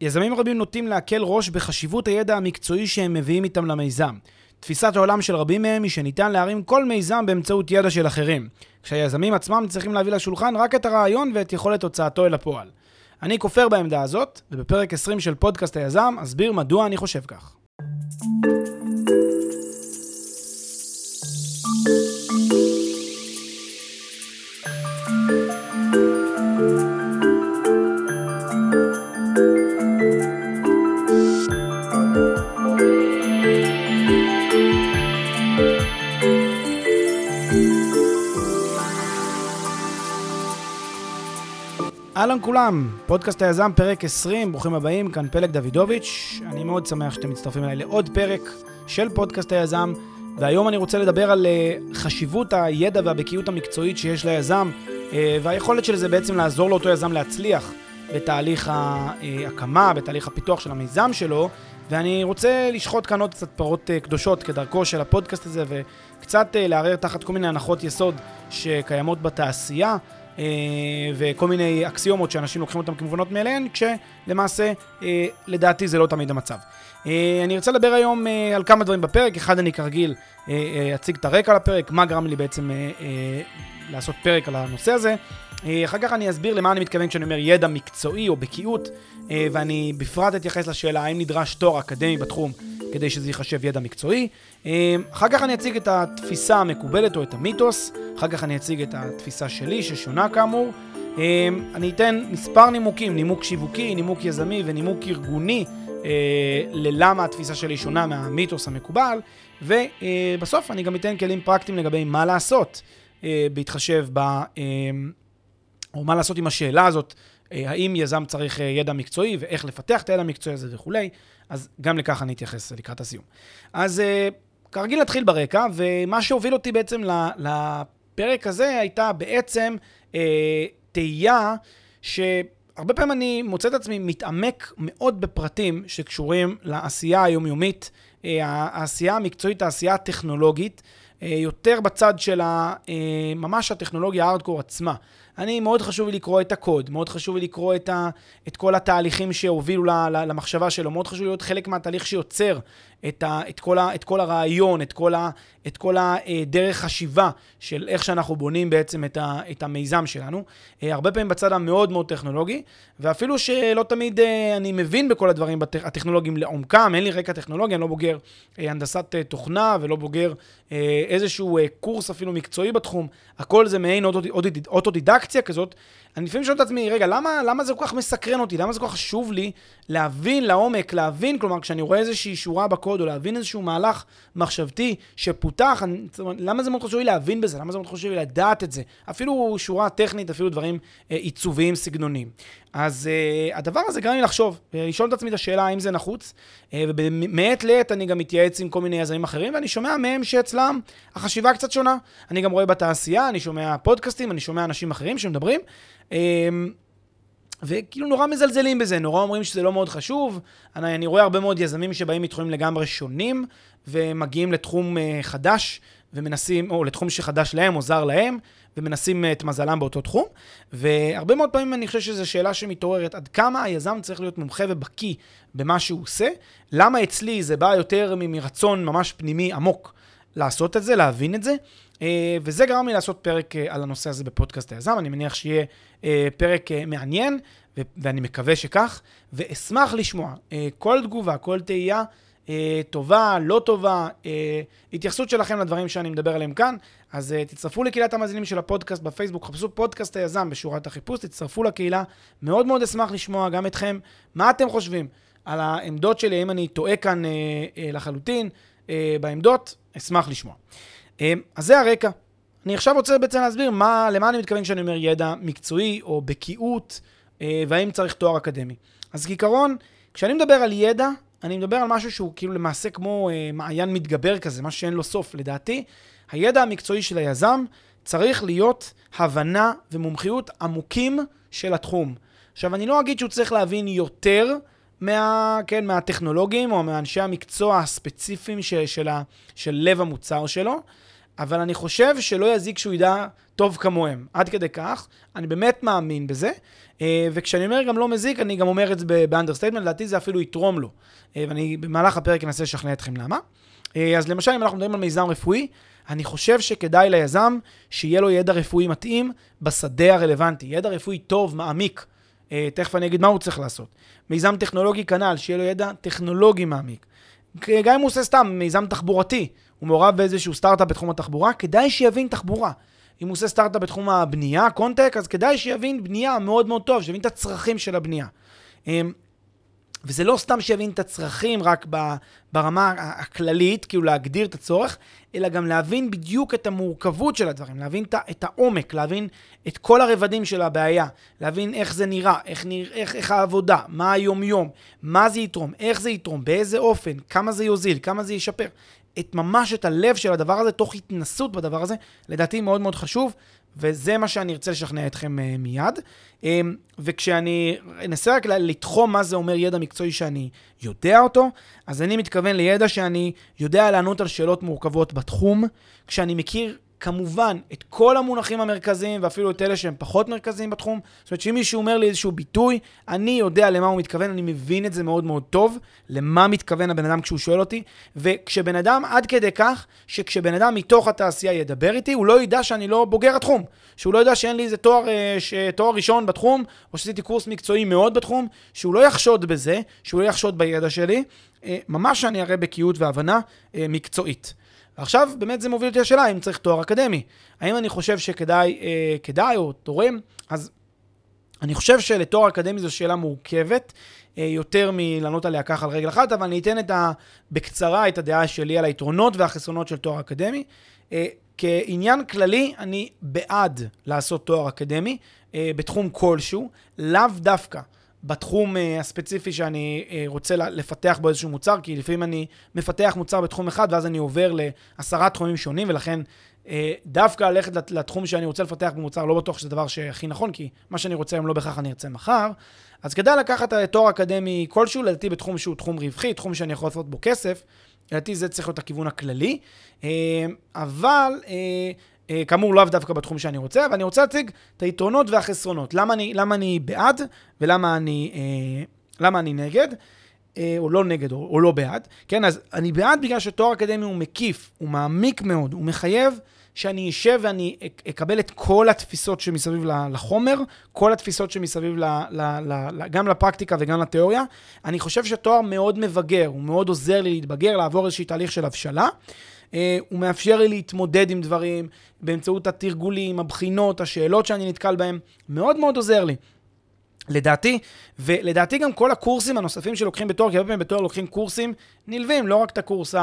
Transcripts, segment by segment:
יזמים רבים נוטים להקל ראש בחשיבות הידע המקצועי שהם מביאים איתם למיזם. תפיסת העולם של רבים מהם היא שניתן להרים כל מיזם באמצעות ידע של אחרים, כשהיזמים עצמם צריכים להביא לשולחן רק את הרעיון ואת יכולת הוצאתו אל הפועל. אני כופר בעמדה הזאת, ובפרק 20 של פודקאסט היזם אסביר מדוע אני חושב כך. אהלן כולם, פודקאסט היזם, פרק 20, ברוכים הבאים, כאן פלג דוידוביץ'. אני מאוד שמח שאתם מצטרפים אליי לעוד פרק של פודקאסט היזם, והיום אני רוצה לדבר על אה, חשיבות הידע והבקיאות המקצועית שיש ליזם, אה, והיכולת של זה בעצם לעזור לאותו יזם להצליח בתהליך ההקמה, בתהליך הפיתוח של המיזם שלו, ואני רוצה לשחוט כאן עוד קצת פרות אה, קדושות כדרכו של הפודקאסט הזה, וקצת לערער תחת כל מיני הנחות יסוד שקיימות בתעשייה. אה, וכל מיני אקסיומות שאנשים לוקחים אותם כמובנות מאליהן, כשלמעשה, אה, לדעתי, זה לא תמיד המצב. אה, אני רוצה לדבר היום על כמה דברים בפרק. אחד, אני כרגיל אציג את הרקע לפרק, מה גרם לי בעצם לעשות פרק על הנושא הזה. אחר כך אני אסביר למה אני מתכוון כשאני אומר ידע מקצועי או בקיאות, ואני בפרט אתייחס לשאלה האם נדרש תואר אקדמי בתחום כדי שזה ייחשב ידע מקצועי. אמ, אחר כך אני אציג את התפיסה המקובלת או את המיתוס, אחר כך אני אציג את התפיסה שלי ששונה כאמור. אמ, אני אתן מספר נימוקים, נימוק שיווקי, נימוק יזמי ונימוק ארגוני אה, ללמה התפיסה שלי שונה מהמיתוס המקובל, ובסוף אני גם אתן כלים פרקטיים לגבי מה לעשות אה, בהתחשב ב... אמ, או מה לעשות עם השאלה הזאת, אה, האם יזם צריך ידע מקצועי ואיך לפתח את הידע המקצועי הזה וכולי. אז גם לכך אני אתייחס לקראת הסיום. אז uh, כרגיל נתחיל ברקע, ומה שהוביל אותי בעצם לפרק הזה הייתה בעצם uh, תהייה שהרבה פעמים אני מוצא את עצמי מתעמק מאוד בפרטים שקשורים לעשייה היומיומית, uh, העשייה המקצועית, העשייה הטכנולוגית. יותר בצד של ממש הטכנולוגיה הארדקור עצמה. אני, מאוד חשוב לי לקרוא את הקוד, מאוד חשוב לי לקרוא את, ה, את כל התהליכים שהובילו למחשבה שלו, מאוד חשוב להיות חלק מהתהליך שיוצר את, ה, את, כל, ה, את כל הרעיון, את כל, ה, את כל הדרך חשיבה של איך שאנחנו בונים בעצם את, ה, את המיזם שלנו. אה, הרבה פעמים בצד המאוד מאוד טכנולוגי, ואפילו שלא תמיד אה, אני מבין בכל הדברים הטכנולוגיים לעומקם, אין לי רקע טכנולוגי, אני לא בוגר אה, הנדסת תוכנה ולא בוגר איזשהו קורס אפילו מקצועי בתחום, הכל זה מעין реакция, казват, אני לפעמים שואל את עצמי, רגע, למה, למה זה כל כך מסקרן אותי? למה זה כל כך חשוב לי להבין לעומק, להבין, כלומר, כשאני רואה איזושהי שורה בקוד, או להבין איזשהו מהלך מחשבתי שפותח, אני, למה זה מאוד חשוב לי להבין בזה? למה זה מאוד חשוב לי לדעת את זה? אפילו שורה טכנית, אפילו דברים אה, עיצוביים, סגנוניים. אז uh, הדבר הזה גרם לי לחשוב, לשאול את עצמי את השאלה האם זה נחוץ, uh, ומעת לעת אני גם מתייעץ עם כל מיני יזמים אחרים, ואני שומע מהם שאצלם החשיבה קצת שונה. אני גם רואה בתעשייה, אני שומע פודקאסטים, אני שומע אנשים אחרים שמדברים, וכאילו נורא מזלזלים בזה, נורא אומרים שזה לא מאוד חשוב. אני, אני רואה הרבה מאוד יזמים שבאים מתחומים לגמרי שונים, ומגיעים לתחום uh, חדש, ומנסים, או לתחום שחדש להם או זר להם, ומנסים את מזלם באותו תחום. והרבה מאוד פעמים אני חושב שזו שאלה שמתעוררת, עד כמה היזם צריך להיות מומחה ובקיא במה שהוא עושה? למה אצלי זה בא יותר מרצון ממש פנימי עמוק לעשות את זה, להבין את זה? אה, וזה גרם לי לעשות פרק אה, על הנושא הזה בפודקאסט היזם, אני מניח שיהיה אה, פרק מעניין, ואני מקווה שכך, ואשמח לשמוע כל תגובה, כל תהייה. טובה, לא טובה, התייחסות שלכם לדברים שאני מדבר עליהם כאן, אז תצטרפו לקהילת המאזינים של הפודקאסט בפייסבוק, חפשו פודקאסט היזם בשורת החיפוש, תצטרפו לקהילה, מאוד מאוד אשמח לשמוע גם אתכם, מה אתם חושבים על העמדות שלי, האם אני טועה כאן לחלוטין בעמדות, אשמח לשמוע. אמ, אז זה הרקע. אני עכשיו רוצה בעצם להסביר מה, למה אני מתכוון כשאני אומר ידע מקצועי או בקיאות, אה, והאם צריך תואר אקדמי. אז כעיקרון, כשאני מדבר על ידע, אני מדבר על משהו שהוא כאילו למעשה כמו אה, מעיין מתגבר כזה, משהו שאין לו סוף. לדעתי, הידע המקצועי של היזם צריך להיות הבנה ומומחיות עמוקים של התחום. עכשיו, אני לא אגיד שהוא צריך להבין יותר מה, כן, מהטכנולוגים או מאנשי המקצוע הספציפיים של, של, ה, של לב המוצר שלו, אבל אני חושב שלא יזיק שהוא ידע טוב כמוהם. עד כדי כך, אני באמת מאמין בזה, אה, וכשאני אומר גם לא מזיק, אני גם אומר את זה ב understatement, לדעתי זה אפילו יתרום לו. אה, ואני במהלך הפרק אנסה לשכנע אתכם למה. אה, אז למשל, אם אנחנו מדברים על מיזם רפואי, אני חושב שכדאי ליזם שיהיה לו ידע רפואי מתאים בשדה הרלוונטי. ידע רפואי טוב, מעמיק. תכף אני אגיד מה הוא צריך לעשות. מיזם טכנולוגי כנ"ל, שיהיה לו ידע טכנולוגי מעמיק. גם אם הוא עושה סתם מיזם תחבורתי, הוא מעורב באיזשהו סטארט-אפ בתחום התחבורה, כדאי שיבין תחבורה. אם הוא עושה סטארט-אפ בתחום הבנייה, קונטק, אז כדאי שיבין בנייה מאוד מאוד טוב, שיבין את הצרכים של הבנייה. וזה לא סתם שיבין את הצרכים רק ברמה הכללית, כאילו להגדיר את הצורך, אלא גם להבין בדיוק את המורכבות של הדברים, להבין את העומק, להבין את כל הרבדים של הבעיה, להבין איך זה נראה, איך, נרא, איך, איך העבודה, מה היום-יום, מה זה יתרום, איך זה יתרום, באיזה אופן, כמה זה יוזיל, כמה זה ישפר. את ממש את הלב של הדבר הזה, תוך התנסות בדבר הזה, לדעתי מאוד מאוד חשוב, וזה מה שאני ארצה לשכנע אתכם uh, מיד. Um, וכשאני אנסה רק לתחום מה זה אומר ידע מקצועי שאני יודע אותו, אז אני מתכוון לידע שאני יודע לענות על שאלות מורכבות בתחום, כשאני מכיר כמובן את כל המונחים המרכזיים, ואפילו את אלה שהם פחות מרכזיים בתחום. זאת אומרת שאם מישהו אומר לי איזשהו ביטוי, אני יודע למה הוא מתכוון, אני מבין את זה מאוד מאוד טוב, למה מתכוון הבן אדם כשהוא שואל אותי, וכשבן אדם, עד כדי כך, שכשבן אדם מתוך התעשייה ידבר איתי, הוא לא ידע שאני לא בוגר התחום, שהוא לא ידע שאין לי איזה תואר, אה, ש... תואר ראשון בתחום, או שעשיתי קורס מקצועי מאוד בתחום, שהוא לא יחשוד בזה, שהוא לא יחשוד בידע שלי, אה, ממש אני אראה בקיאות והבנה אה, מקצועית. עכשיו באמת זה מוביל אותי לשאלה האם צריך תואר אקדמי. האם אני חושב שכדאי אה, כדאי או תורם? אז אני חושב שלתואר אקדמי זו שאלה מורכבת, אה, יותר מלענות עליה ככה על רגל אחת, אבל אני אתן את ה, בקצרה את הדעה שלי על היתרונות והחסרונות של תואר אקדמי. אה, כעניין כללי, אני בעד לעשות תואר אקדמי אה, בתחום כלשהו, לאו דווקא. בתחום uh, הספציפי שאני uh, רוצה לפתח בו איזשהו מוצר, כי לפעמים אני מפתח מוצר בתחום אחד, ואז אני עובר לעשרה תחומים שונים, ולכן uh, דווקא ללכת לתחום שאני רוצה לפתח במוצר, לא בטוח שזה הדבר שהכי נכון, כי מה שאני רוצה היום לא בהכרח אני ארצה מחר. אז כדאי לקחת תואר אקדמי כלשהו, לדעתי בתחום שהוא תחום רווחי, תחום שאני יכול לעשות בו כסף. לדעתי זה צריך להיות הכיוון הכללי. אבל אה, כאמור, לאו דווקא בתחום שאני רוצה, אבל אני רוצה להציג את היתרונות והחסרונות. למה אני, למה אני בעד ולמה אני, אה, למה אני נגד, אה, או לא נגד, או, או לא בעד. כן, אז אני בעד בגלל שתואר אקדמי הוא מקיף, הוא מעמיק מאוד, הוא מחייב שאני אשב ואני אקבל את כל התפיסות שמסביב לחומר, כל התפיסות שמסביב ל, ל, ל, ל, גם לפרקטיקה וגם לתיאוריה. אני חושב שתואר מאוד מבגר, הוא מאוד עוזר לי להתבגר, לעבור איזשהו תהליך של הבשלה. אה, הוא מאפשר לי להתמודד עם דברים באמצעות התרגולים, הבחינות, השאלות שאני נתקל בהן, מאוד מאוד עוזר לי. לדעתי, ולדעתי גם כל הקורסים הנוספים שלוקחים בתואר, כי הרבה פעמים בתואר לוקחים קורסים נלווים, לא רק את הקורס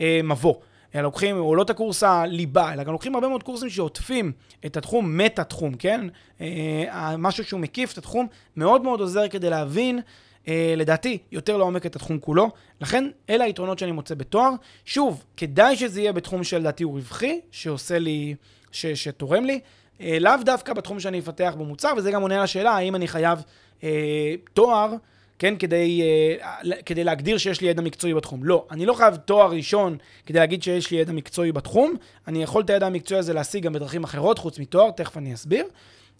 המבוא. אלא לוקחים, או לא את הקורס הליבה, אלא גם לוקחים הרבה מאוד קורסים שעוטפים את התחום, מטה-תחום, כן? אה, משהו שהוא מקיף את התחום, מאוד מאוד עוזר כדי להבין אה, לדעתי, יותר לעומק את התחום כולו. לכן, אלה היתרונות שאני מוצא בתואר. שוב, כדאי שזה יהיה בתחום שלדעתי הוא רווחי, שעושה לי, ש, שתורם לי. אה, לאו דווקא בתחום שאני אפתח במוצר, וזה גם עונה על השאלה האם אני חייב אה, תואר, כן, כדי, אה, כדי להגדיר שיש לי ידע מקצועי בתחום. לא, אני לא חייב תואר ראשון כדי להגיד שיש לי ידע מקצועי בתחום. אני יכול את הידע המקצועי הזה להשיג גם בדרכים אחרות, חוץ מתואר, תכף אני אסביר.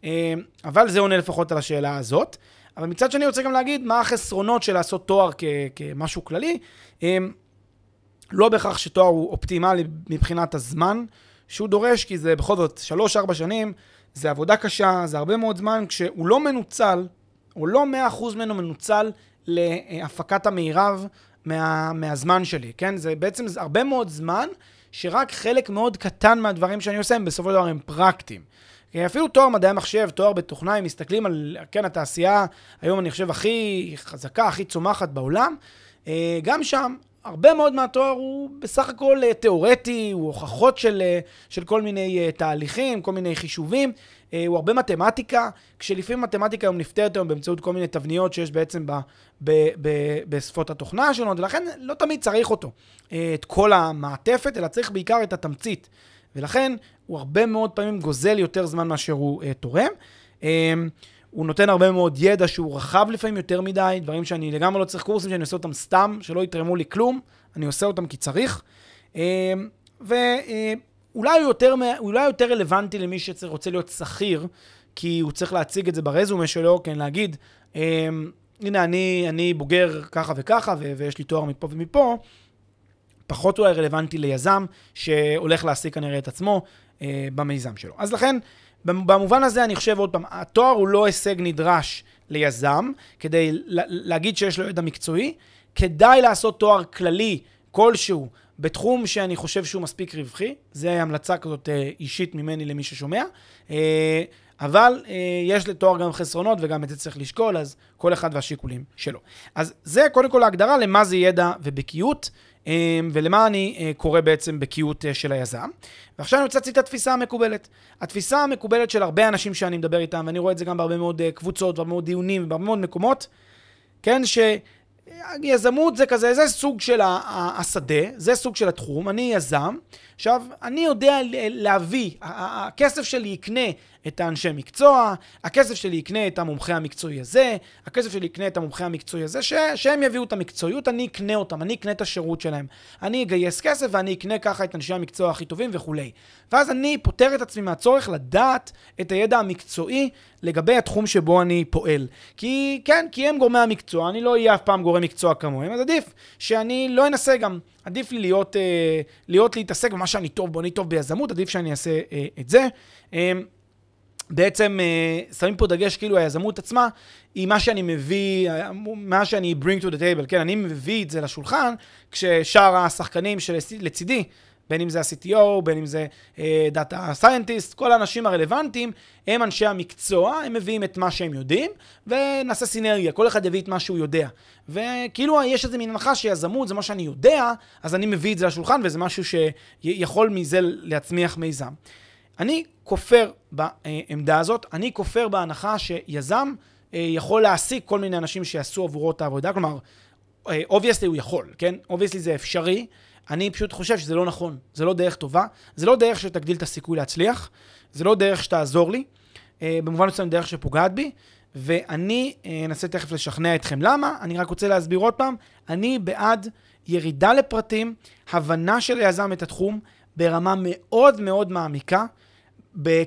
אה, אבל זה עונה לפחות על השאלה הזאת. אבל מצד שני, רוצה גם להגיד מה החסרונות של לעשות תואר כ- כמשהו כללי. אמ, לא בהכרח שתואר הוא אופטימלי מבחינת הזמן שהוא דורש, כי זה בכל זאת 3-4 שנים, זה עבודה קשה, זה הרבה מאוד זמן, כשהוא לא מנוצל, או לא 100% ממנו מנוצל להפקת המירב מה, מהזמן שלי, כן? זה בעצם זה הרבה מאוד זמן, שרק חלק מאוד קטן מהדברים שאני עושה הם בסופו של דבר הם פרקטיים. אפילו תואר מדעי המחשב, תואר בתוכנה, אם מסתכלים על, כן, התעשייה, היום אני חושב הכי חזקה, הכי צומחת בעולם, אה, גם שם, הרבה מאוד מהתואר הוא בסך הכל אה, תיאורטי, הוא הוכחות של, אה, של כל מיני תהליכים, כל מיני חישובים, הוא הרבה מתמטיקה, כשלפעמים מתמטיקה היום נפתרת היום באמצעות כל מיני תבניות שיש בעצם ב, ב, ב, בשפות התוכנה השונות, ולכן לא תמיד צריך אותו, את כל המעטפת, אלא צריך בעיקר את התמצית. ולכן הוא הרבה מאוד פעמים גוזל יותר זמן מאשר הוא אה, תורם. אה, הוא נותן הרבה מאוד ידע שהוא רחב לפעמים יותר מדי, דברים שאני לגמרי לא צריך קורסים שאני עושה אותם סתם, שלא יתרמו לי כלום, אני עושה אותם כי צריך. אה, והוא אולי הוא יותר, אולי יותר רלוונטי למי שרוצה להיות שכיר, כי הוא צריך להציג את זה ברזומה שלו, כן, להגיד, אה, הנה, אני, אני בוגר ככה וככה, ו- ויש לי תואר מפה ומפה. פחות אולי רלוונטי ליזם שהולך להעסיק כנראה את עצמו אה, במיזם שלו. אז לכן, במובן הזה אני חושב עוד פעם, התואר הוא לא הישג נדרש ליזם כדי להגיד שיש לו ידע מקצועי, כדאי לעשות תואר כללי כלשהו בתחום שאני חושב שהוא מספיק רווחי, זו המלצה כזאת אה, אישית ממני למי ששומע. אה, אבל אה, יש לתואר גם חסרונות וגם את זה צריך לשקול, אז כל אחד והשיקולים שלו. אז זה קודם כל ההגדרה למה זה ידע ובקיאות. אמ, ולמה אני אה, קורא בעצם בקיאות אה, של היזם. ועכשיו אני רוצה להציג את התפיסה המקובלת. התפיסה המקובלת של הרבה אנשים שאני מדבר איתם, ואני רואה את זה גם בהרבה מאוד אה, קבוצות, בהרבה מאוד דיונים, ובהרבה מאוד מקומות, כן, שיזמות זה כזה, זה סוג של השדה, זה סוג של התחום, אני יזם. עכשיו, אני יודע להביא, הכסף שלי יקנה את האנשי מקצוע, הכסף שלי יקנה את המומחה המקצועי הזה, הכסף שלי יקנה את המומחה המקצועי הזה, ש- שהם יביאו את המקצועיות, אני אקנה אותם, אני אקנה את השירות שלהם. אני אגייס כסף ואני אקנה ככה את אנשי המקצוע הכי טובים וכולי. ואז אני פוטר את עצמי מהצורך לדעת את הידע המקצועי לגבי התחום שבו אני פועל. כי, כן, כי הם גורמי המקצוע, אני לא אהיה אף פעם גורם מקצוע כמוהם, אז עדיף שאני לא אנסה גם, עדיף לי להיות, אה, להיות להתעסק במה שאני טוב בו, אני טוב ביזמות, עדיף שאני אעשה אה, את זה. אה, בעצם שמים פה דגש כאילו היזמות עצמה היא מה שאני מביא, מה שאני bring to the table, כן, אני מביא את זה לשולחן, כששאר השחקנים שלצידי, בין אם זה ה- CTO, בין אם זה data uh, scientist, כל האנשים הרלוונטיים, הם אנשי המקצוע, הם מביאים את מה שהם יודעים, ונעשה סינרגיה, כל אחד יביא את מה שהוא יודע. וכאילו יש איזה מין הנחה שיזמות זה מה שאני יודע, אז אני מביא את זה לשולחן, וזה משהו שיכול מזה להצמיח מיזם. אני כופר בעמדה הזאת, אני כופר בהנחה שיזם אה, יכול להעסיק כל מיני אנשים שיעשו עבורו את העבודה, כלומר, obviously אה, הוא יכול, כן? obviously זה אפשרי, אני פשוט חושב שזה לא נכון, זה לא דרך טובה, זה לא דרך שתגדיל את הסיכוי להצליח, זה לא דרך שתעזור לי, אה, במובן מסוים דרך שפוגעת בי, ואני אנסה תכף לשכנע אתכם למה, אני רק רוצה להסביר עוד פעם, אני בעד ירידה לפרטים, הבנה של היזם את התחום ברמה מאוד מאוד מעמיקה,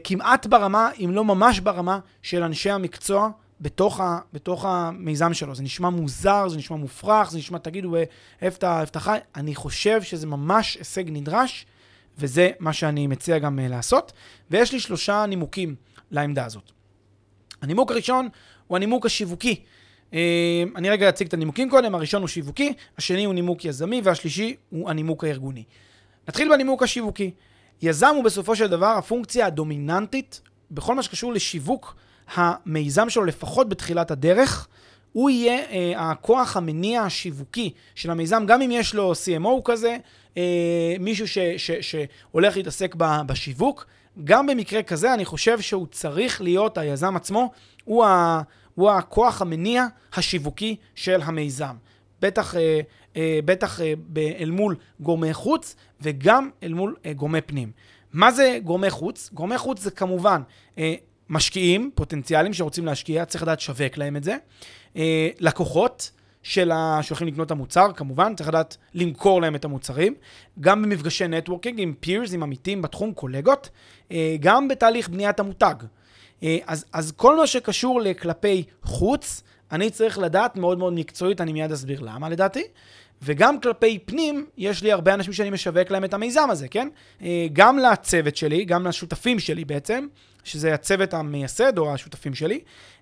כמעט ברמה, אם לא ממש ברמה, של אנשי המקצוע בתוך, ה, בתוך המיזם שלו. זה נשמע מוזר, זה נשמע מופרך, זה נשמע, תגידו, איפה אתה חי? אני חושב שזה ממש הישג נדרש, וזה מה שאני מציע גם uh, לעשות. ויש לי שלושה נימוקים לעמדה הזאת. הנימוק הראשון הוא הנימוק השיווקי. Uh, אני רגע אציג את הנימוקים קודם, הראשון הוא שיווקי, השני הוא נימוק יזמי, והשלישי הוא הנימוק הארגוני. נתחיל בנימוק השיווקי. יזם הוא בסופו של דבר הפונקציה הדומיננטית בכל מה שקשור לשיווק המיזם שלו, לפחות בתחילת הדרך. הוא יהיה אה, הכוח המניע השיווקי של המיזם, גם אם יש לו CMO כזה, אה, מישהו ש, ש, שהולך להתעסק ב, בשיווק. גם במקרה כזה, אני חושב שהוא צריך להיות, היזם עצמו, הוא, ה, הוא הכוח המניע השיווקי של המיזם. בטח, אה, אה, בטח אה, אל מול גורמי חוץ וגם אל מול גורמי פנים. מה זה גורמי חוץ? גורמי חוץ זה כמובן משקיעים פוטנציאליים שרוצים להשקיע, צריך לדעת שווק להם את זה. לקוחות של ה... שהולכים לקנות את המוצר, כמובן, צריך לדעת למכור להם את המוצרים. גם במפגשי נטוורקינג עם פירס, עם עמיתים בתחום, קולגות. גם בתהליך בניית המותג. אז, אז כל מה שקשור לכלפי חוץ, אני צריך לדעת מאוד מאוד מקצועית, אני מיד אסביר למה לדעתי. וגם כלפי פנים, יש לי הרבה אנשים שאני משווק להם את המיזם הזה, כן? אה, גם לצוות שלי, גם לשותפים שלי בעצם, שזה הצוות המייסד או השותפים שלי,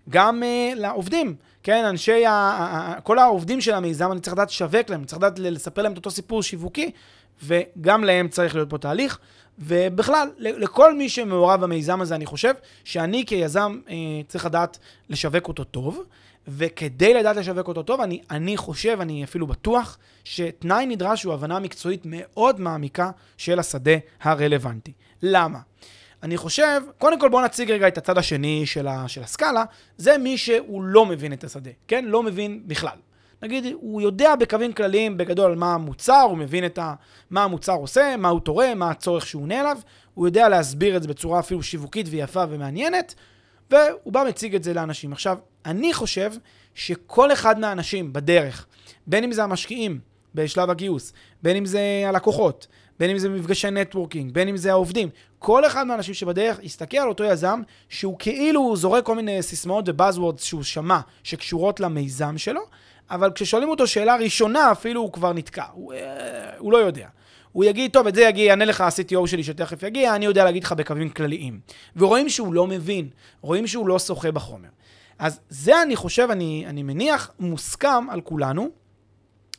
גם uh, לעובדים, כן? אנשי, ה... כל העובדים של המיזם, אני צריך לדעת לשווק להם, אני צריך לדעת לספר להם את אותו סיפור שיווקי, וגם להם צריך להיות פה תהליך. ובכלל, לכל מי שמעורב במיזם הזה, אני חושב שאני כיזם uh, צריך לדעת לשווק אותו טוב. וכדי לדעת לשווק אותו טוב, אני, אני חושב, אני אפילו בטוח, שתנאי נדרש הוא הבנה מקצועית מאוד מעמיקה של השדה הרלוונטי. למה? אני חושב, קודם כל בואו נציג רגע את הצד השני של, ה, של הסקאלה, זה מי שהוא לא מבין את השדה, כן? לא מבין בכלל. נגיד, הוא יודע בקווים כלליים בגדול מה המוצר, הוא מבין את ה, מה המוצר עושה, מה הוא תורם, מה הצורך שהוא עונה אליו, הוא יודע להסביר את זה בצורה אפילו שיווקית ויפה ומעניינת, והוא בא מציג את זה לאנשים. עכשיו, אני חושב שכל אחד מהאנשים בדרך, בין אם זה המשקיעים, בשלב הגיוס, בין אם זה הלקוחות, בין אם זה מפגשי networking, בין אם זה העובדים. כל אחד מהאנשים שבדרך יסתכל על אותו יזם שהוא כאילו זורק כל מיני סיסמאות ו buzzwords שהוא שמע שקשורות למיזם שלו, אבל כששואלים אותו שאלה ראשונה אפילו הוא כבר נתקע, הוא, אה, הוא לא יודע. הוא יגיד, טוב, את זה יגיד, יענה לך ה-CTO שלי שתכף יגיע, אני יודע להגיד לך בקווים כלליים. ורואים שהוא לא מבין, רואים שהוא לא שוחה בחומר. אז זה אני חושב, אני, אני מניח, מוסכם על כולנו,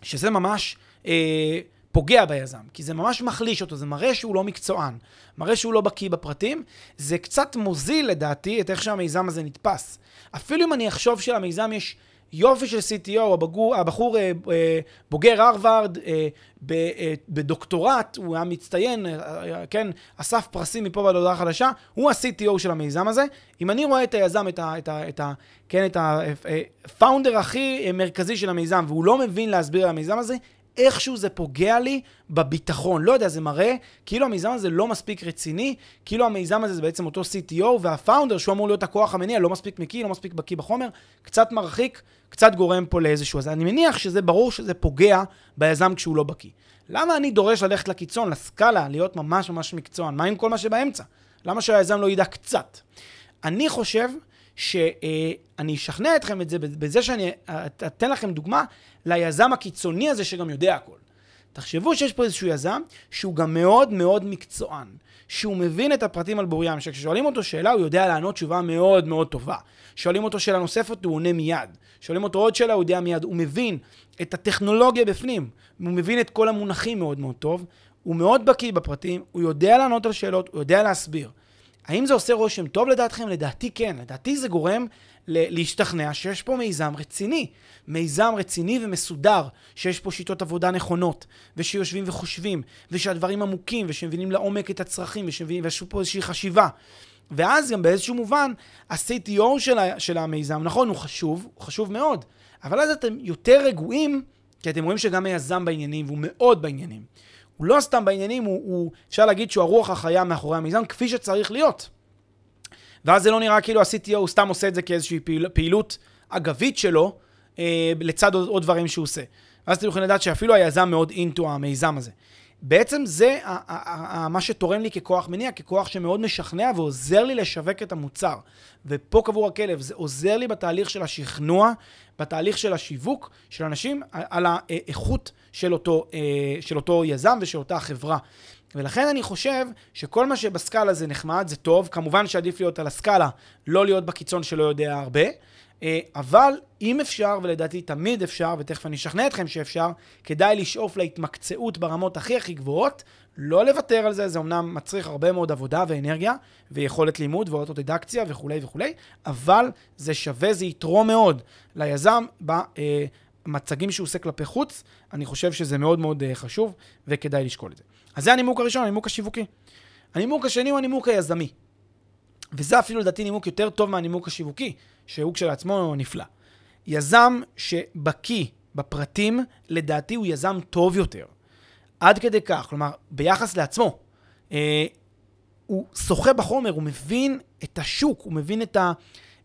שזה ממש אה, פוגע ביזם, כי זה ממש מחליש אותו, זה מראה שהוא לא מקצוען, מראה שהוא לא בקיא בפרטים, זה קצת מוזיל לדעתי את איך שהמיזם הזה נתפס. אפילו אם אני אחשוב שלמיזם יש יופי של CTO, הבחור, הבחור אה, אה, בוגר הרווארד, אה, ב, אה, בדוקטורט, הוא היה מצטיין, אה, אה, כן, אסף פרסים מפה ועד הודעה חדשה, הוא ה-CTO של המיזם הזה. אם אני רואה את היזם, את ה... את ה, את ה כן, את הפאונדר הכי מרכזי של המיזם, והוא לא מבין להסביר על המיזם הזה, איכשהו זה פוגע לי בביטחון. לא יודע, זה מראה כאילו המיזם הזה לא מספיק רציני, כאילו המיזם הזה זה בעצם אותו CTO, והפאונדר, שהוא אמור להיות הכוח המניע, לא מספיק מקיא, לא מספיק בקיא בחומר, קצת מרחיק, קצת גורם פה לאיזשהו... אז אני מניח שזה ברור שזה פוגע ביזם כשהוא לא בקיא. למה אני דורש ללכת לקיצון, לסקאלה, להיות ממש ממש מקצוען? מה עם כל מה שבאמצע? למה שהיזם לא ידע קצת? אני חושב שאני אשכנע אתכם את זה בזה שאני אתן לכם דוגמה ליזם הקיצוני הזה שגם יודע הכל. תחשבו שיש פה איזשהו יזם שהוא גם מאוד מאוד מקצוען, שהוא מבין את הפרטים על בוריים, שכששואלים אותו שאלה הוא יודע לענות תשובה מאוד מאוד טובה. שואלים אותו שאלה נוספת הוא עונה מיד. שואלים אותו עוד שאלה הוא יודע מיד. הוא מבין את הטכנולוגיה בפנים, הוא מבין את כל המונחים מאוד מאוד טוב, הוא מאוד בקיא בפרטים, הוא יודע לענות על שאלות, הוא יודע להסביר. האם זה עושה רושם טוב לדעתכם? לדעתי כן. לדעתי זה גורם להשתכנע שיש פה מיזם רציני. מיזם רציני ומסודר, שיש פה שיטות עבודה נכונות, ושיושבים וחושבים, ושהדברים עמוקים, ושמבינים לעומק את הצרכים, ושמבינים, ויש פה איזושהי חשיבה. ואז גם באיזשהו מובן, ה-CTO של, של המיזם, נכון, הוא חשוב, הוא חשוב מאוד, אבל אז אתם יותר רגועים, כי אתם רואים שגם היזם בעניינים, והוא מאוד בעניינים. הוא לא סתם בעניינים, הוא, הוא אפשר להגיד שהוא הרוח החיה מאחורי המיזם, כפי שצריך להיות. ואז זה לא נראה כאילו ה-CTO סתם עושה את זה כאיזושהי פעיל, פעילות אגבית שלו, אה, לצד עוד, עוד דברים שהוא עושה. ואז אתם יכולים לדעת שאפילו היזם מאוד אינטו המיזם הזה. בעצם זה מה שתורם לי ככוח מניע, ככוח שמאוד משכנע ועוזר לי לשווק את המוצר. ופה קבור הכלב, זה עוזר לי בתהליך של השכנוע, בתהליך של השיווק של אנשים על האיכות של אותו, אה, של אותו יזם ושל אותה חברה. ולכן אני חושב שכל מה שבסקאלה זה נחמד, זה טוב, כמובן שעדיף להיות על הסקאלה, לא להיות בקיצון שלא יודע הרבה, אבל אם אפשר, ולדעתי תמיד אפשר, ותכף אני אשכנע אתכם שאפשר, כדאי לשאוף להתמקצעות ברמות הכי הכי גבוהות, לא לוותר על זה, זה אמנם מצריך הרבה מאוד עבודה ואנרגיה, ויכולת לימוד ואוטודידקציה וכולי וכולי, אבל זה שווה, זה יתרום מאוד ליזם במצגים שהוא עושה כלפי חוץ, אני חושב שזה מאוד מאוד אה, חשוב, וכדאי לשקול את זה. אז זה הנימוק הראשון, הנימוק השיווקי. הנימוק השני הוא הנימוק היזמי. וזה אפילו לדעתי נימוק יותר טוב מהנימוק השיווקי, שהוא כשלעצמו נפלא. יזם שבקיא בפרטים, לדעתי הוא יזם טוב יותר. עד כדי כך, כלומר, ביחס לעצמו. אה, הוא שוחה בחומר, הוא מבין את השוק, הוא מבין את, ה,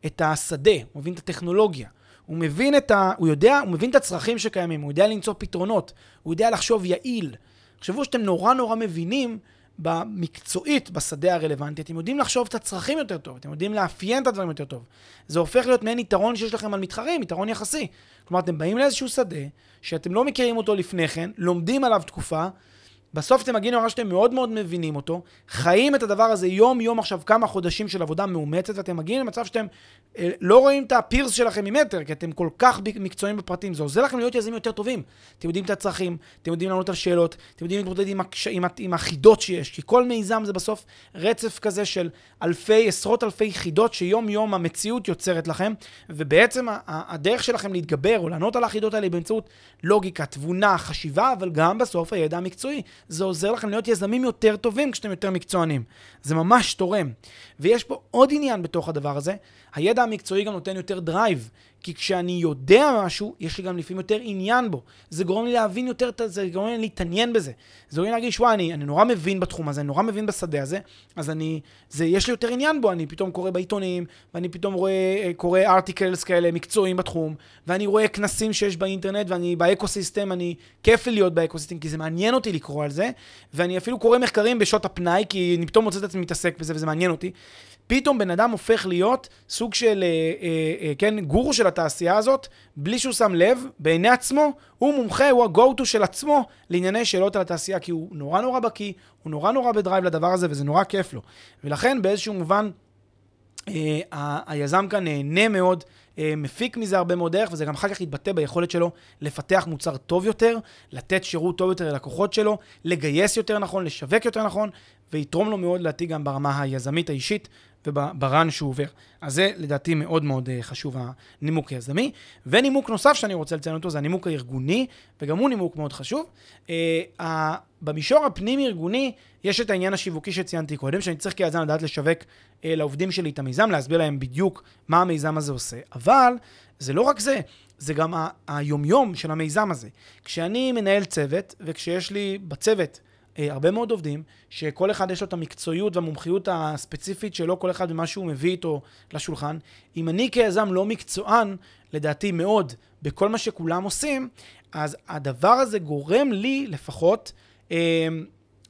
את השדה, הוא מבין את הטכנולוגיה. הוא מבין את ה... הוא יודע, הוא מבין את הצרכים שקיימים, הוא יודע למצוא פתרונות, הוא יודע לחשוב יעיל. תחשבו שאתם נורא נורא מבינים במקצועית, בשדה הרלוונטי, אתם יודעים לחשוב את הצרכים יותר טוב, אתם יודעים לאפיין את הדברים יותר טוב. זה הופך להיות מעין יתרון שיש לכם על מתחרים, יתרון יחסי. כלומר, אתם באים לאיזשהו שדה, שאתם לא מכירים אותו לפני כן, לומדים עליו תקופה, בסוף אתם מגיעים למה שאתם מאוד מאוד מבינים אותו, חיים את הדבר הזה יום-יום עכשיו כמה חודשים של עבודה מאומצת, ואתם מגיעים למצב שאתם אה, לא רואים את הפירס שלכם ממטר, כי אתם כל כך מקצועיים בפרטים. זה עוזר לכם להיות יזמים יותר טובים. אתם יודעים את הצרכים, אתם יודעים לענות על שאלות, אתם יודעים להתמודד עם, הקש... עם, עם החידות שיש, כי כל מיזם זה בסוף רצף כזה של אלפי, עשרות אלפי חידות שיום-יום המציאות יוצרת לכם, ובעצם הדרך שלכם להתגבר או לענות על החידות האלה באמצעות לוגיקה, תבונה, חשיבה, אבל גם בסוף הידע המקצועי. זה עוזר לכם להיות יזמים יותר טובים כשאתם יותר מקצוענים. זה ממש תורם. ויש פה עוד עניין בתוך הדבר הזה, הידע המקצועי גם נותן יותר drive, כי כשאני יודע משהו, יש לי גם לפעמים יותר עניין בו. זה גורם לי להבין יותר, זה גורם לי להתעניין בזה. זה גורם לי להרגיש, וואי, אני, אני נורא מבין בתחום הזה, אני נורא מבין בשדה הזה, אז אני, זה, יש לי יותר עניין בו, אני פתאום קורא בעיתונים, ואני פתאום רואה, אה, קורא articles כאלה מקצועיים בתחום, ואני רואה כנסים שיש באינטרנט, ואני באקוסיסטם, אני, כיף לי להיות באקוסיסטם, כי זה מעניין אותי לקרוא על זה, ואני אפילו קורא מחקרים בשעות הפנאי, כי אני פתאום מוצא את עצמי מתעסק בזה, וזה מעניין אותי. פתאום בן אדם הופך להיות סוג של, אה, אה, אה, כן, גורו של התעשייה הזאת, בלי שהוא שם לב, בעיני עצמו, הוא מומחה, הוא ה-go-to של עצמו לענייני שאלות על התעשייה, כי הוא נורא נורא בקיא, הוא נורא נורא ב drive לדבר הזה, וזה נורא כיף לו. ולכן באיזשהו מובן, אה, היזם כאן נהנה מאוד, אה, מפיק מזה הרבה מאוד דרך, וזה גם אחר כך יתבטא ביכולת שלו לפתח מוצר טוב יותר, לתת שירות טוב יותר ללקוחות שלו, לגייס יותר נכון, לשווק יותר נכון, ויתרום לו מאוד לדעתי גם ברמה היזמית האישית וברן שהוא עובר. אז זה לדעתי מאוד מאוד אה, חשוב, הנימוק היזמי. ונימוק נוסף שאני רוצה לציין אותו זה הנימוק הארגוני, וגם הוא נימוק מאוד חשוב. אה, במישור הפנים-ארגוני יש את העניין השיווקי שציינתי קודם, שאני צריך כיזם לדעת לשווק אה, לעובדים שלי את המיזם, להסביר להם בדיוק מה המיזם הזה עושה. אבל זה לא רק זה, זה גם היומיום של המיזם הזה. כשאני מנהל צוות, וכשיש לי בצוות הרבה מאוד עובדים, שכל אחד יש לו את המקצועיות והמומחיות הספציפית שלו, כל אחד במה שהוא מביא איתו לשולחן. אם אני כיזם לא מקצוען, לדעתי מאוד, בכל מה שכולם עושים, אז הדבר הזה גורם לי לפחות אה,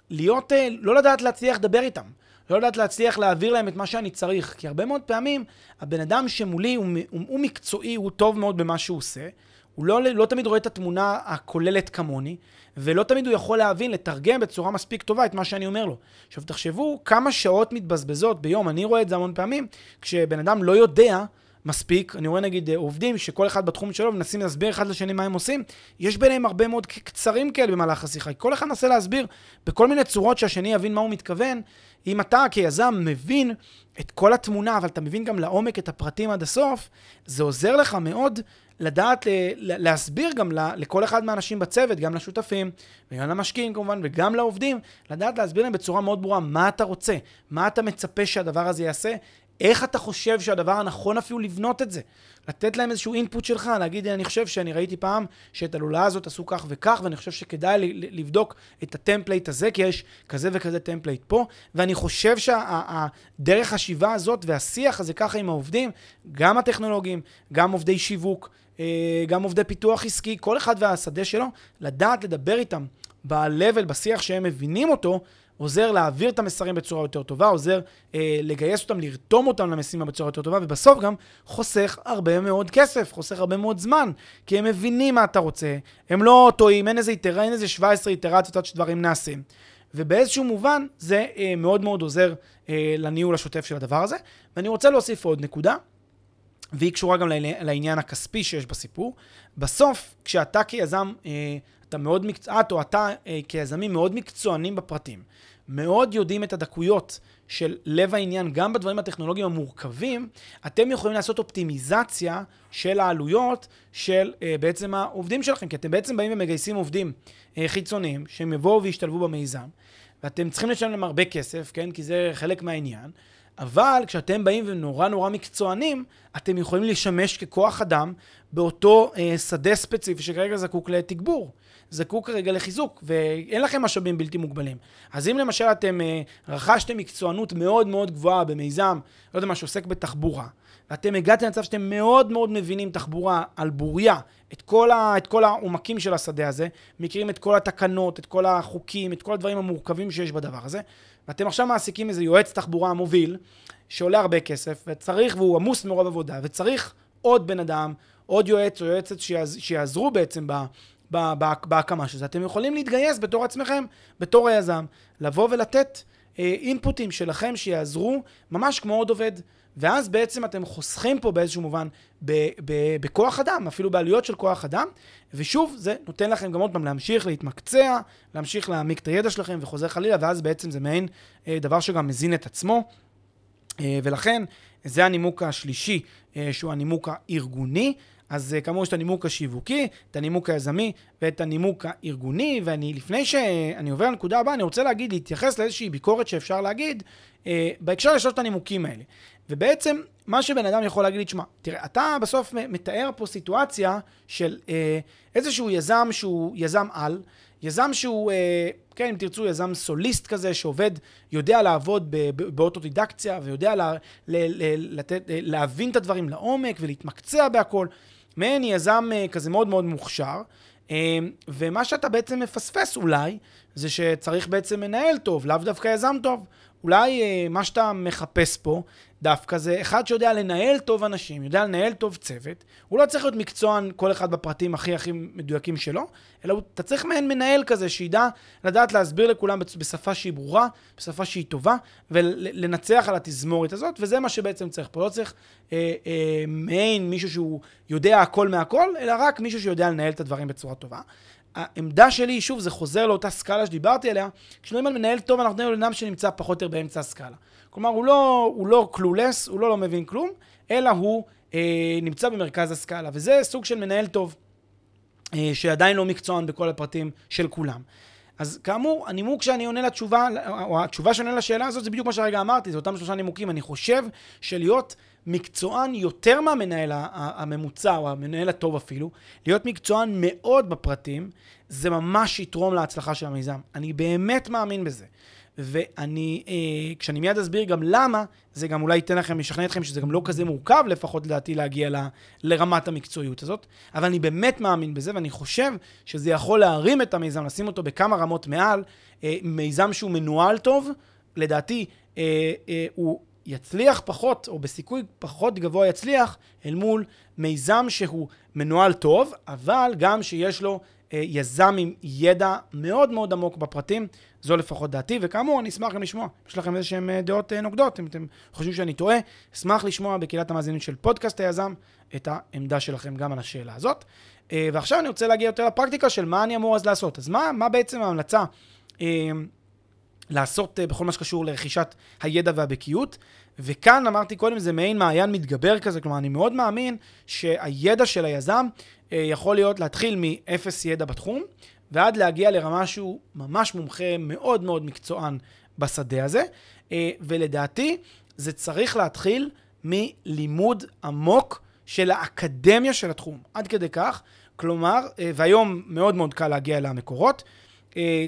להיות, אה, לא לדעת להצליח לדבר איתם. לא לדעת להצליח להעביר להם את מה שאני צריך. כי הרבה מאוד פעמים, הבן אדם שמולי הוא, הוא, הוא מקצועי, הוא טוב מאוד במה שהוא עושה. הוא לא, לא תמיד רואה את התמונה הכוללת כמוני, ולא תמיד הוא יכול להבין, לתרגם בצורה מספיק טובה את מה שאני אומר לו. עכשיו, תחשבו כמה שעות מתבזבזות ביום, אני רואה את זה המון פעמים, כשבן אדם לא יודע מספיק, אני רואה נגיד עובדים שכל אחד בתחום שלו מנסים להסביר אחד לשני מה הם עושים, יש ביניהם הרבה מאוד קצרים כאלה במהלך השיחה. כל אחד מנסה להסביר בכל מיני צורות שהשני יבין מה הוא מתכוון. אם אתה כיזם מבין את כל התמונה, אבל אתה מבין גם לעומק את הפרטים עד הסוף, זה עוזר לך מאוד לדעת להסביר גם לכל אחד מהאנשים בצוות, גם לשותפים, וגם למשקיעים כמובן, וגם לעובדים, לדעת להסביר להם בצורה מאוד ברורה מה אתה רוצה, מה אתה מצפה שהדבר הזה יעשה, איך אתה חושב שהדבר הנכון אפילו לבנות את זה. לתת להם איזשהו input שלך, להגיד, אני חושב שאני ראיתי פעם שאת הלולאה הזאת עשו כך וכך, ואני חושב שכדאי לבדוק את ה template הזה, כי יש כזה וכזה template פה, ואני חושב שהדרך חשיבה הזאת והשיח הזה ככה עם העובדים, גם הטכנולוגים, גם עובדי שיווק, אה, גם עובדי פיתוח עסקי, כל אחד והשדה שלו, לדעת לדבר איתם ב-level, בשיח שהם מבינים אותו, עוזר להעביר את המסרים בצורה יותר טובה, עוזר אה, לגייס אותם, לרתום אותם למשימה בצורה יותר טובה, ובסוף גם חוסך הרבה מאוד כסף, חוסך הרבה מאוד זמן, כי הם מבינים מה אתה רוצה, הם לא טועים, אין איזה איתרה, אין איזה 17 איתרציות עד שדברים נעשים. ובאיזשהו מובן זה אה, מאוד מאוד עוזר אה, לניהול השוטף של הדבר הזה. ואני רוצה להוסיף עוד נקודה, והיא קשורה גם לעניין הכספי שיש בסיפור. בסוף, כשאתה כיזם, אה, אתה מאוד מקצוע, את או אתה אה, כיזמים מאוד מקצוענים בפרטים, מאוד יודעים את הדקויות של לב העניין, גם בדברים הטכנולוגיים המורכבים, אתם יכולים לעשות אופטימיזציה של העלויות של אה, בעצם העובדים שלכם, כי אתם בעצם באים ומגייסים עובדים חיצוניים, שהם יבואו וישתלבו במיזם, ואתם צריכים לשלם להם הרבה כסף, כן? כי זה חלק מהעניין. אבל כשאתם באים ונורא נורא מקצוענים, אתם יכולים לשמש ככוח אדם באותו אה, שדה ספציפי שכרגע זקוק לתגבור. זקוק כרגע לחיזוק, ואין לכם משאבים בלתי מוגבלים. אז אם למשל אתם אה, רכשתם מקצוענות מאוד מאוד גבוהה במיזם, לא יודע מה, שעוסק בתחבורה, ואתם הגעתם למצב שאתם מאוד מאוד מבינים תחבורה על בוריה, את כל, ה, את כל העומקים של השדה הזה, מכירים את כל התקנות, את כל החוקים, את כל הדברים המורכבים שיש בדבר הזה, ואתם עכשיו מעסיקים איזה יועץ תחבורה מוביל, שעולה הרבה כסף, וצריך, והוא עמוס מרוב עבודה, וצריך עוד בן אדם, עוד יועץ או יועצת שיעז, שיעזרו בעצם בהקמה של זה. אתם יכולים להתגייס בתור עצמכם, בתור היזם, לבוא ולתת אה, אינפוטים שלכם שיעזרו, ממש כמו עוד עובד. ואז בעצם אתם חוסכים פה באיזשהו מובן ב- ב- בכוח אדם, אפילו בעלויות של כוח אדם, ושוב, זה נותן לכם גם עוד פעם להמשיך להתמקצע, להמשיך להעמיק את הידע שלכם וחוזר חלילה, ואז בעצם זה מעין אה, דבר שגם מזין את עצמו. אה, ולכן, זה הנימוק השלישי, אה, שהוא הנימוק הארגוני. אז אה, כאמור יש את הנימוק השיווקי, את הנימוק היזמי ואת הנימוק הארגוני, ואני, לפני שאני עובר לנקודה הבאה, אני רוצה להגיד, להתייחס לאיזושהי ביקורת שאפשר להגיד, אה, בהקשר לשלושת הנימוקים האלה. ובעצם, מה שבן אדם יכול להגיד לי, תשמע, תראה, אתה בסוף מתאר פה סיטואציה של אה, איזשהו יזם שהוא יזם על, יזם שהוא, אה, כן, אם תרצו, יזם סוליסט כזה, שעובד, יודע לעבוד באוטודידקציה, ויודע לה, ל, ל, לתת, להבין את הדברים לעומק ולהתמקצע בהכל. מעין יזם אה, כזה מאוד מאוד מוכשר. אה, ומה שאתה בעצם מפספס אולי, זה שצריך בעצם מנהל טוב, לאו דווקא יזם טוב. אולי אה, מה שאתה מחפש פה, דווקא זה אחד שיודע לנהל טוב אנשים, יודע לנהל טוב צוות. הוא לא צריך להיות מקצוען כל אחד בפרטים הכי הכי מדויקים שלו, אלא אתה צריך מעין מנהל כזה שידע לדעת להסביר לכולם בשפה שהיא ברורה, בשפה שהיא טובה, ולנצח על התזמורת הזאת, וזה מה שבעצם צריך פה. לא צריך אה, אה, מעין מישהו שהוא יודע הכל מהכל, אלא רק מישהו שיודע לנהל את הדברים בצורה טובה. העמדה שלי, שוב, זה חוזר לאותה סקאלה שדיברתי עליה, כשנדברים על מנהל טוב, אנחנו מדברים על אדם שנמצא פחות או יותר באמצע הסקאלה. כלומר, הוא לא, הוא לא קלולס, הוא לא לא מבין כלום, אלא הוא אה, נמצא במרכז הסקאלה, וזה סוג של מנהל טוב, אה, שעדיין לא מקצוען בכל הפרטים של כולם. אז כאמור, הנימוק שאני עונה לתשובה, או התשובה שאני עונה לשאלה הזאת, זה בדיוק מה שהרגע אמרתי, זה אותם שלושה נימוקים. אני חושב שלהיות מקצוען יותר מהמנהל הממוצע, או המנהל הטוב אפילו, להיות מקצוען מאוד בפרטים, זה ממש יתרום להצלחה של המיזם. אני באמת מאמין בזה. ואני, אה, כשאני מיד אסביר גם למה, זה גם אולי ייתן לכם, ישכנע אתכם שזה גם לא כזה מורכב, לפחות לדעתי, להגיע ל, לרמת המקצועיות הזאת. אבל אני באמת מאמין בזה, ואני חושב שזה יכול להרים את המיזם, לשים אותו בכמה רמות מעל. אה, מיזם שהוא מנוהל טוב, לדעתי, אה, אה, הוא יצליח פחות, או בסיכוי פחות גבוה יצליח, אל מול מיזם שהוא מנוהל טוב, אבל גם שיש לו אה, יזם עם ידע מאוד מאוד עמוק בפרטים, זו לפחות דעתי, וכאמור, אני אשמח גם לשמוע. יש לכם איזה שהן אה, דעות אה, נוגדות, אם אתם חושבים שאני טועה, אשמח לשמוע בקהילת המאזינים של פודקאסט היזם את העמדה שלכם גם על השאלה הזאת. ועכשיו אני רוצה להגיע יותר לפרקטיקה של מה אני אמור אז לעשות. אז מה, מה בעצם ההמלצה לעשות בכל מה שקשור לרכישת הידע והבקיאות? וכאן אמרתי קודם, זה מעין מעיין מתגבר כזה, כלומר, אני מאוד מאמין שהידע של היזם אה, יכול להיות להתחיל מאפס ידע בתחום, ועד להגיע לרמה שהוא ממש מומחה, מאוד מאוד מקצוען בשדה הזה, אה, ולדעתי זה צריך להתחיל מלימוד עמוק של האקדמיה של התחום, עד כדי כך, כלומר, אה, והיום מאוד מאוד קל להגיע למקורות,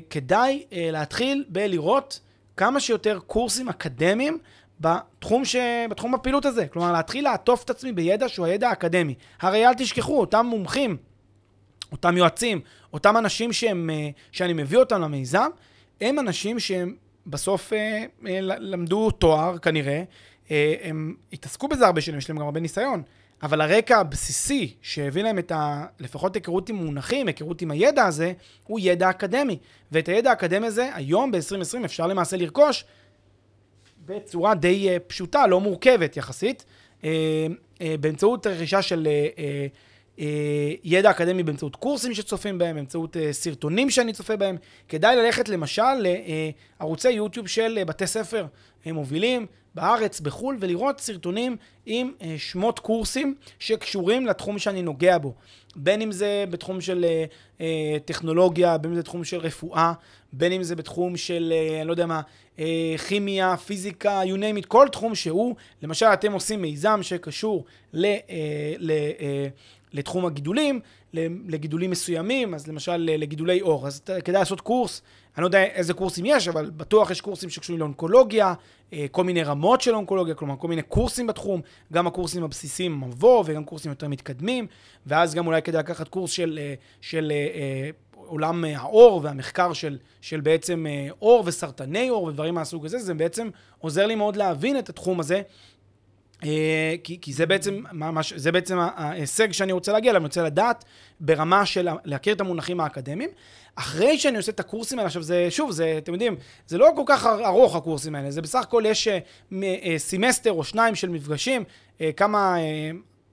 כדאי להתחיל בלראות כמה שיותר קורסים אקדמיים בתחום, ש... בתחום הפעילות הזה. כלומר, להתחיל לעטוף את עצמי בידע שהוא הידע האקדמי. הרי אל תשכחו, אותם מומחים, אותם יועצים, אותם אנשים שהם, אה, שאני מביא אותם למיזם, הם אנשים שהם בסוף אה, אה, למדו תואר, כנראה, הם התעסקו בזה הרבה שנים, יש להם גם הרבה ניסיון. אבל הרקע הבסיסי שהביא להם את ה... לפחות היכרות עם מונחים, היכרות עם הידע הזה, הוא ידע אקדמי. ואת הידע האקדמי הזה, היום ב-2020 אפשר למעשה לרכוש בצורה די פשוטה, לא מורכבת יחסית, באמצעות רכישה של ידע אקדמי באמצעות קורסים שצופים בהם, באמצעות uh, סרטונים שאני צופה בהם. כדאי ללכת למשל לערוצי יוטיוב של בתי ספר מובילים בארץ, בחו"ל, ולראות סרטונים עם שמות קורסים שקשורים לתחום שאני נוגע בו. בין אם זה בתחום של טכנולוגיה, בין אם זה בתחום של רפואה, בין אם זה בתחום של, אני לא יודע מה, כימיה, פיזיקה, you name it, כל תחום שהוא. למשל, אתם עושים מיזם שקשור ל, ל, לתחום הגידולים, לגידולים מסוימים, אז למשל לגידולי אור. אז כדאי לעשות קורס, אני לא יודע איזה קורסים יש, אבל בטוח יש קורסים שקשורים לאונקולוגיה, כל מיני רמות של אונקולוגיה, כלומר כל מיני קורסים בתחום, גם הקורסים הבסיסיים מבוא וגם קורסים יותר מתקדמים, ואז גם אולי כדאי לקחת קורס של, של עולם העור והמחקר של, של בעצם עור וסרטני עור ודברים מהסוג הזה, זה בעצם עוזר לי מאוד להבין את התחום הזה. כי, כי זה בעצם, ממש, זה בעצם ההישג שאני רוצה להגיע אליו, אני רוצה לדעת ברמה של להכיר את המונחים האקדמיים. אחרי שאני עושה את הקורסים האלה, עכשיו זה, שוב, זה, אתם יודעים, זה לא כל כך ארוך הקורסים האלה, זה בסך הכל יש סמסטר או שניים של מפגשים, כמה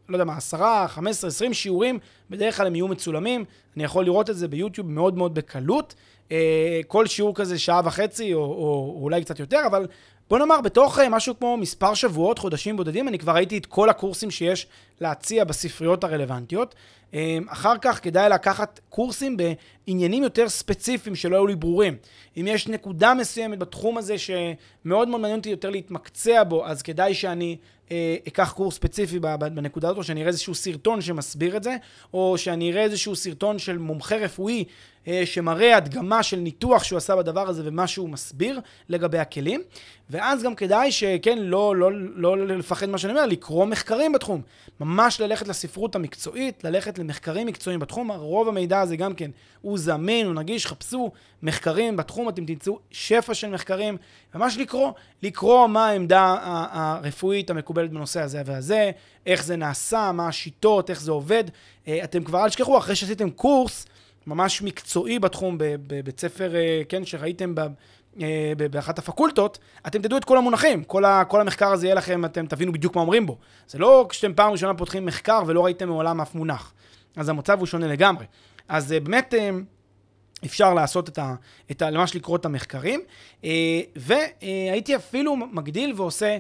לא יודע מה, עשרה, חמש עשרה, עשרים שיעורים, בדרך כלל הם יהיו מצולמים. אני יכול לראות את זה ביוטיוב מאוד מאוד בקלות. אה, כל שיעור כזה שעה וחצי, או, או, או אולי קצת יותר, אבל בוא נאמר, בתוך אה, משהו כמו מספר שבועות, חודשים בודדים, אני כבר ראיתי את כל הקורסים שיש להציע בספריות הרלוונטיות. אה, אחר כך כדאי לקחת קורסים בעניינים יותר ספציפיים שלא היו לי ברורים. אם יש נקודה מסוימת בתחום הזה שמאוד מאוד מעניין אותי יותר להתמקצע בו, אז כדאי שאני אקח קורס ספציפי בנקודה הזאת, או שאני אראה איזשהו סרטון שמסביר את זה, או שאני אראה איזשהו סרטון של מומחה רפואי אה, שמראה הדגמה של ניתוח שהוא עשה בדבר הזה ומה שהוא מסביר לגבי הכלים. ואז גם כדאי שכן, לא, לא, לא לפחד מה שאני אומר, לקרוא מחקרים בתחום. ממש ללכת לספרות המקצועית, ללכת למחקרים מקצועיים בתחום. רוב המידע הזה גם כן הוא זמין, הוא נגיש, חפשו מחקרים בתחום, אתם תמצאו שפע של מחקרים. ממש לקרוא, לקרוא מה העמדה הרפואית המקובלת בנושא הזה והזה, איך זה נעשה, מה השיטות, איך זה עובד. אה, אתם כבר אל תשכחו, אחרי שעשיתם קורס, ממש מקצועי בתחום, בבית ספר, אה, כן, שראיתם אה, באחת הפקולטות, אתם תדעו את כל המונחים. כל, ה, כל המחקר הזה יהיה לכם, אתם תבינו בדיוק מה אומרים בו. זה לא כשאתם פעם ראשונה פותחים מחקר ולא ראיתם מעולם אף מונח. אז המצב הוא שונה לגמרי. אז באמת... אפשר לעשות את ה... את ה ממש לקרוא את המחקרים. והייתי אפילו מגדיל ועושה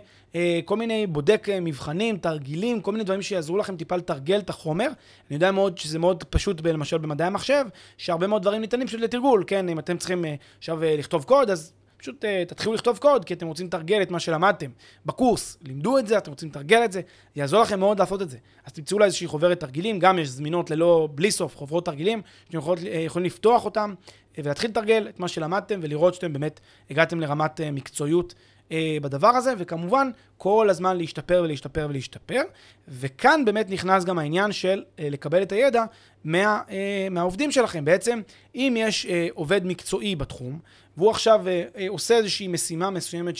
כל מיני בודק מבחנים, תרגילים, כל מיני דברים שיעזרו לכם טיפה לתרגל את החומר. אני יודע מאוד שזה מאוד פשוט, למשל במדעי המחשב, שהרבה מאוד דברים ניתנים פשוט לתרגול, כן? אם אתם צריכים עכשיו לכתוב קוד, אז פשוט uh, תתחילו לכתוב קוד, כי אתם רוצים לתרגל את מה שלמדתם בקורס. לימדו את זה, אתם רוצים לתרגל את זה, יעזור לכם מאוד לעשות את זה. אז תמצאו לה איזושהי חוברת תרגילים, גם יש זמינות ללא, בלי סוף, חוברות תרגילים, שאתם יכול, uh, יכולים לפתוח אותם uh, ולהתחיל לתרגל את מה שלמדתם, ולראות שאתם באמת הגעתם לרמת uh, מקצועיות uh, בדבר הזה, וכמובן, כל הזמן להשתפר ולהשתפר ולהשתפר. וכאן באמת נכנס גם העניין של uh, לקבל את הידע מה, uh, מהעובדים שלכם. בעצם, אם יש uh, עובד מקצועי בתחום, והוא עכשיו אה, אה, עושה איזושהי משימה מסוימת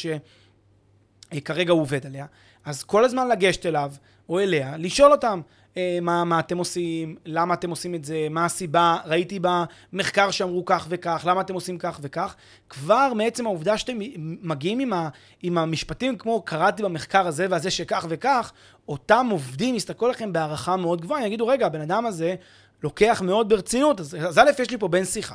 שכרגע הוא עובד עליה, אז כל הזמן לגשת אליו או אליה, לשאול אותם אה, מה, מה אתם עושים, למה אתם עושים את זה, מה הסיבה, ראיתי במחקר שאמרו כך וכך, למה אתם עושים כך וכך. כבר מעצם העובדה שאתם מגיעים עם, ה, עם המשפטים כמו קראתי במחקר הזה והזה שכך וכך, אותם עובדים יסתכלו לכם בהערכה מאוד גבוהה, יגידו, רגע, הבן אדם הזה לוקח מאוד ברצינות, אז, אז א', יש לי פה בן שיחה.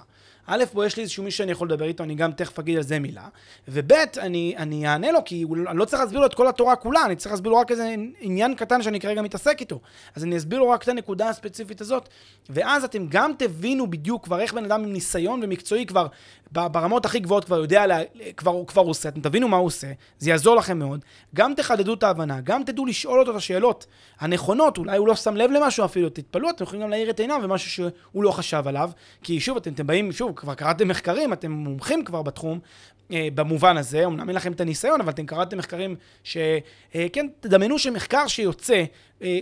א', פה יש לי איזשהו מישהו שאני יכול לדבר איתו, אני גם תכף אגיד על זה מילה, וב', אני, אני אענה לו, כי אני לא צריך להסביר לו את כל התורה כולה, אני צריך להסביר לו רק איזה עניין קטן שאני כרגע מתעסק איתו. אז אני אסביר לו רק את הנקודה הספציפית הזאת, ואז אתם גם תבינו בדיוק כבר איך בן אדם עם ניסיון ומקצועי כבר ברמות הכי גבוהות כבר יודע, לה, כבר, כבר עושה, אתם תבינו מה הוא עושה, זה יעזור לכם מאוד. גם תחדדו את ההבנה, גם תדעו לשאול אותו את השאלות הנכונות, אולי הוא לא שם לב למשהו אפילו, תתפלאו, אתם יכולים גם להאיר את עיניו ומשהו שהוא לא חשב עליו, כי שוב, אתם, אתם באים, שוב, כבר קראתם מחקרים, אתם מומחים כבר בתחום, אה, במובן הזה, אמנם אין לכם את הניסיון, אבל אתם קראתם מחקרים שכן, אה, תדמיינו שמחקר שיוצא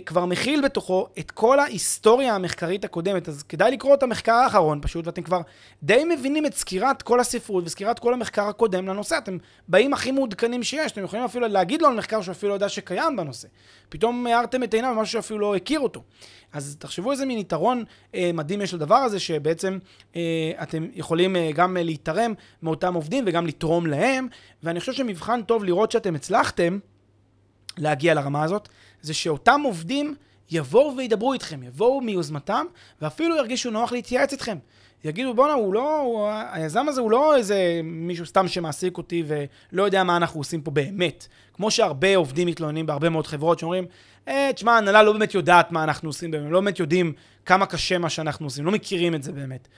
כבר מכיל בתוכו את כל ההיסטוריה המחקרית הקודמת, אז כדאי לקרוא את המחקר האחרון פשוט, ואתם כבר די מבינים את סקירת כל הספרות וסקירת כל המחקר הקודם לנושא. אתם באים הכי מעודכנים שיש, אתם יכולים אפילו להגיד לו על מחקר שהוא אפילו לא יודע שקיים בנושא. פתאום הארתם את עיניו במשהו שאפילו לא הכיר אותו. אז תחשבו איזה מין יתרון אה, מדהים יש לדבר הזה, שבעצם אה, אתם יכולים אה, גם אה, להתערם מאותם עובדים וגם לתרום להם, ואני חושב שמבחן טוב לראות שאתם הצלחתם להגיע לרמה הזאת, זה שאותם עובדים יבואו וידברו איתכם, יבואו מיוזמתם, ואפילו ירגישו נוח להתייעץ איתכם. יגידו, בואנה, הוא לא, הוא, היזם הזה הוא לא איזה מישהו סתם שמעסיק אותי ולא יודע מה אנחנו עושים פה באמת. כמו שהרבה עובדים מתלוננים בהרבה מאוד חברות שאומרים, אה, תשמע, ההנהלה לא באמת יודעת מה אנחנו עושים באמת, לא באמת יודעים כמה קשה מה שאנחנו עושים, לא מכירים את זה באמת.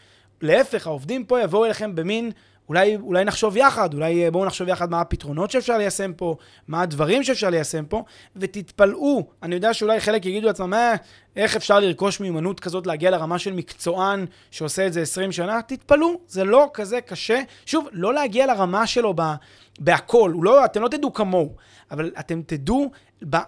להפך, העובדים פה יבואו אליכם במין אולי, אולי נחשוב יחד, אולי אה, בואו נחשוב יחד מה הפתרונות שאפשר ליישם פה, מה הדברים שאפשר ליישם פה, ותתפלאו. אני יודע שאולי חלק יגידו לעצמם, אה, איך אפשר לרכוש מיומנות כזאת להגיע לרמה של מקצוען שעושה את זה 20 שנה? תתפלאו, זה לא כזה קשה. שוב, לא להגיע לרמה שלו ב, בהכל, לא, אתם לא תדעו כמוהו, אבל אתם תדעו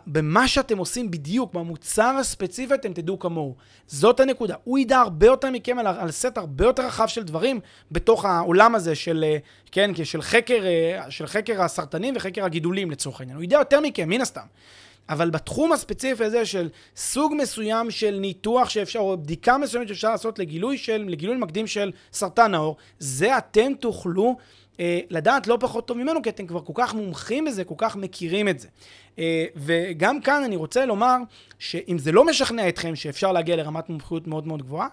במה שאתם עושים בדיוק, במוצר הספציפי, אתם תדעו כמוהו. זאת הנקודה. הוא ידע הרבה יותר מכם על, על סט הרבה יותר רחב של דברים בתוך העולם הזה של, אה, כן, של חקר, אה, של חקר הסרטנים וחקר הגידולים לצורך העניין. הוא ידע יותר מכם, מן הסתם. אבל בתחום הספציפי הזה של סוג מסוים של ניתוח שאפשר, או בדיקה מסוימת שאפשר לעשות לגילוי של, לגילוי מקדים של סרטן העור, זה אתם תוכלו אה, לדעת לא פחות טוב ממנו, כי אתם כבר כל כך מומחים בזה, כל כך מכירים את זה. אה, וגם כאן אני רוצה לומר, שאם זה לא משכנע אתכם שאפשר להגיע לרמת מומחיות מאוד מאוד גבוהה,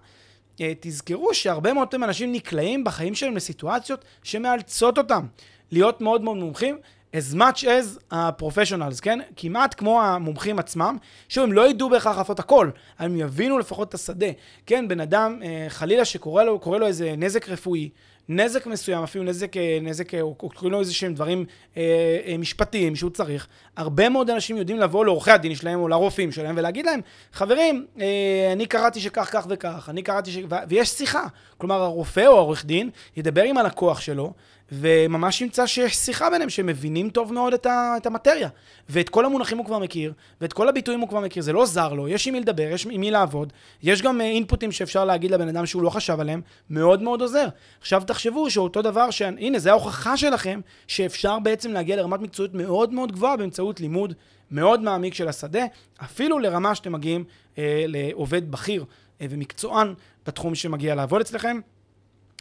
אה, תזכרו שהרבה מאוד אנשים נקלעים בחיים שלהם לסיטואציות שמאלצות אותם להיות מאוד מאוד מומחים, as much as ה-professionals, כן? כמעט כמו המומחים עצמם, שוב, הם לא ידעו בהכרח לעשות הכל, הם יבינו לפחות את השדה. כן, בן אדם, אה, חלילה שקורה לו, לו איזה נזק רפואי, נזק מסוים, אפילו נזק, אה, נזק, או קוראים לו איזה שהם דברים אה, אה, משפטיים שהוא צריך, הרבה מאוד אנשים יודעים לבוא לעורכי הדין שלהם או לרופאים שלהם ולהגיד להם, חברים, אה, אני קראתי שכך, כך וכך, אני קראתי ש... ויש שיחה. כלומר, הרופא או העורך דין ידבר עם הלקוח שלו, וממש ימצא שיש שיחה ביניהם, שהם מבינים טוב מאוד את, ה, את המטריה. ואת כל המונחים הוא כבר מכיר, ואת כל הביטויים הוא כבר מכיר, זה לא זר לו, יש עם מי לדבר, יש עם מי לעבוד, יש גם אינפוטים שאפשר להגיד לבן אדם שהוא לא חשב עליהם, מאוד מאוד עוזר. עכשיו תחשבו שאותו דבר, ש... הנה, זה ההוכחה שלכם, שאפשר בעצם להגיע לרמת מקצועיות מאוד מאוד גבוהה באמצעות לימוד מאוד מעמיק של השדה, אפילו לרמה שאתם מגיעים אה, לעובד בכיר אה, ומקצוען בתחום שמגיע לעבוד אצלכם.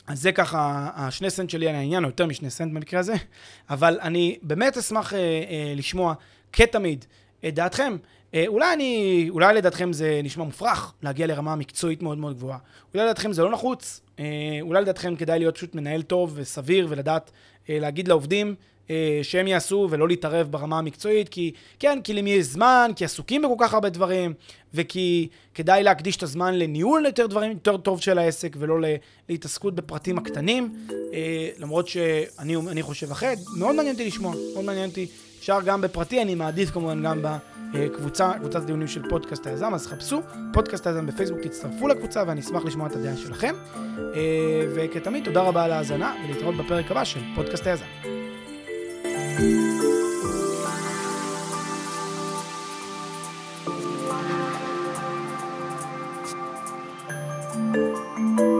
אז זה ככה השני סנט שלי על העניין, או יותר משני סנט במקרה הזה, אבל אני באמת אשמח אה, אה, לשמוע, כתמיד, את דעתכם. אה, אולי אני, אולי לדעתכם זה נשמע מופרך, להגיע לרמה מקצועית מאוד מאוד גבוהה. אולי לדעתכם זה לא נחוץ, אה, אולי לדעתכם כדאי להיות פשוט מנהל טוב וסביר ולדעת אה, להגיד לעובדים, אה, שהם יעשו ולא להתערב ברמה המקצועית, כי כן, כי למי יש זמן, כי עסוקים בכל כך הרבה דברים, וכי כדאי להקדיש את הזמן לניהול יותר דברים יותר טוב של העסק, ולא להתעסקות בפרטים הקטנים, אה, למרות שאני חושב אחרת, מאוד מעניין אותי לשמוע, מאוד מעניין אותי. אפשר גם בפרטי, אני מעדיף כמובן גם בקבוצה, קבוצת דיונים של פודקאסט היזם, אז חפשו פודקאסט היזם בפייסבוק, תצטרפו לקבוצה ואני אשמח לשמוע את הדעה שלכם. אה, וכתמיד, תודה רבה על ההאזנה ולהתראות בפרק הבא של פודקאסט היזם. Música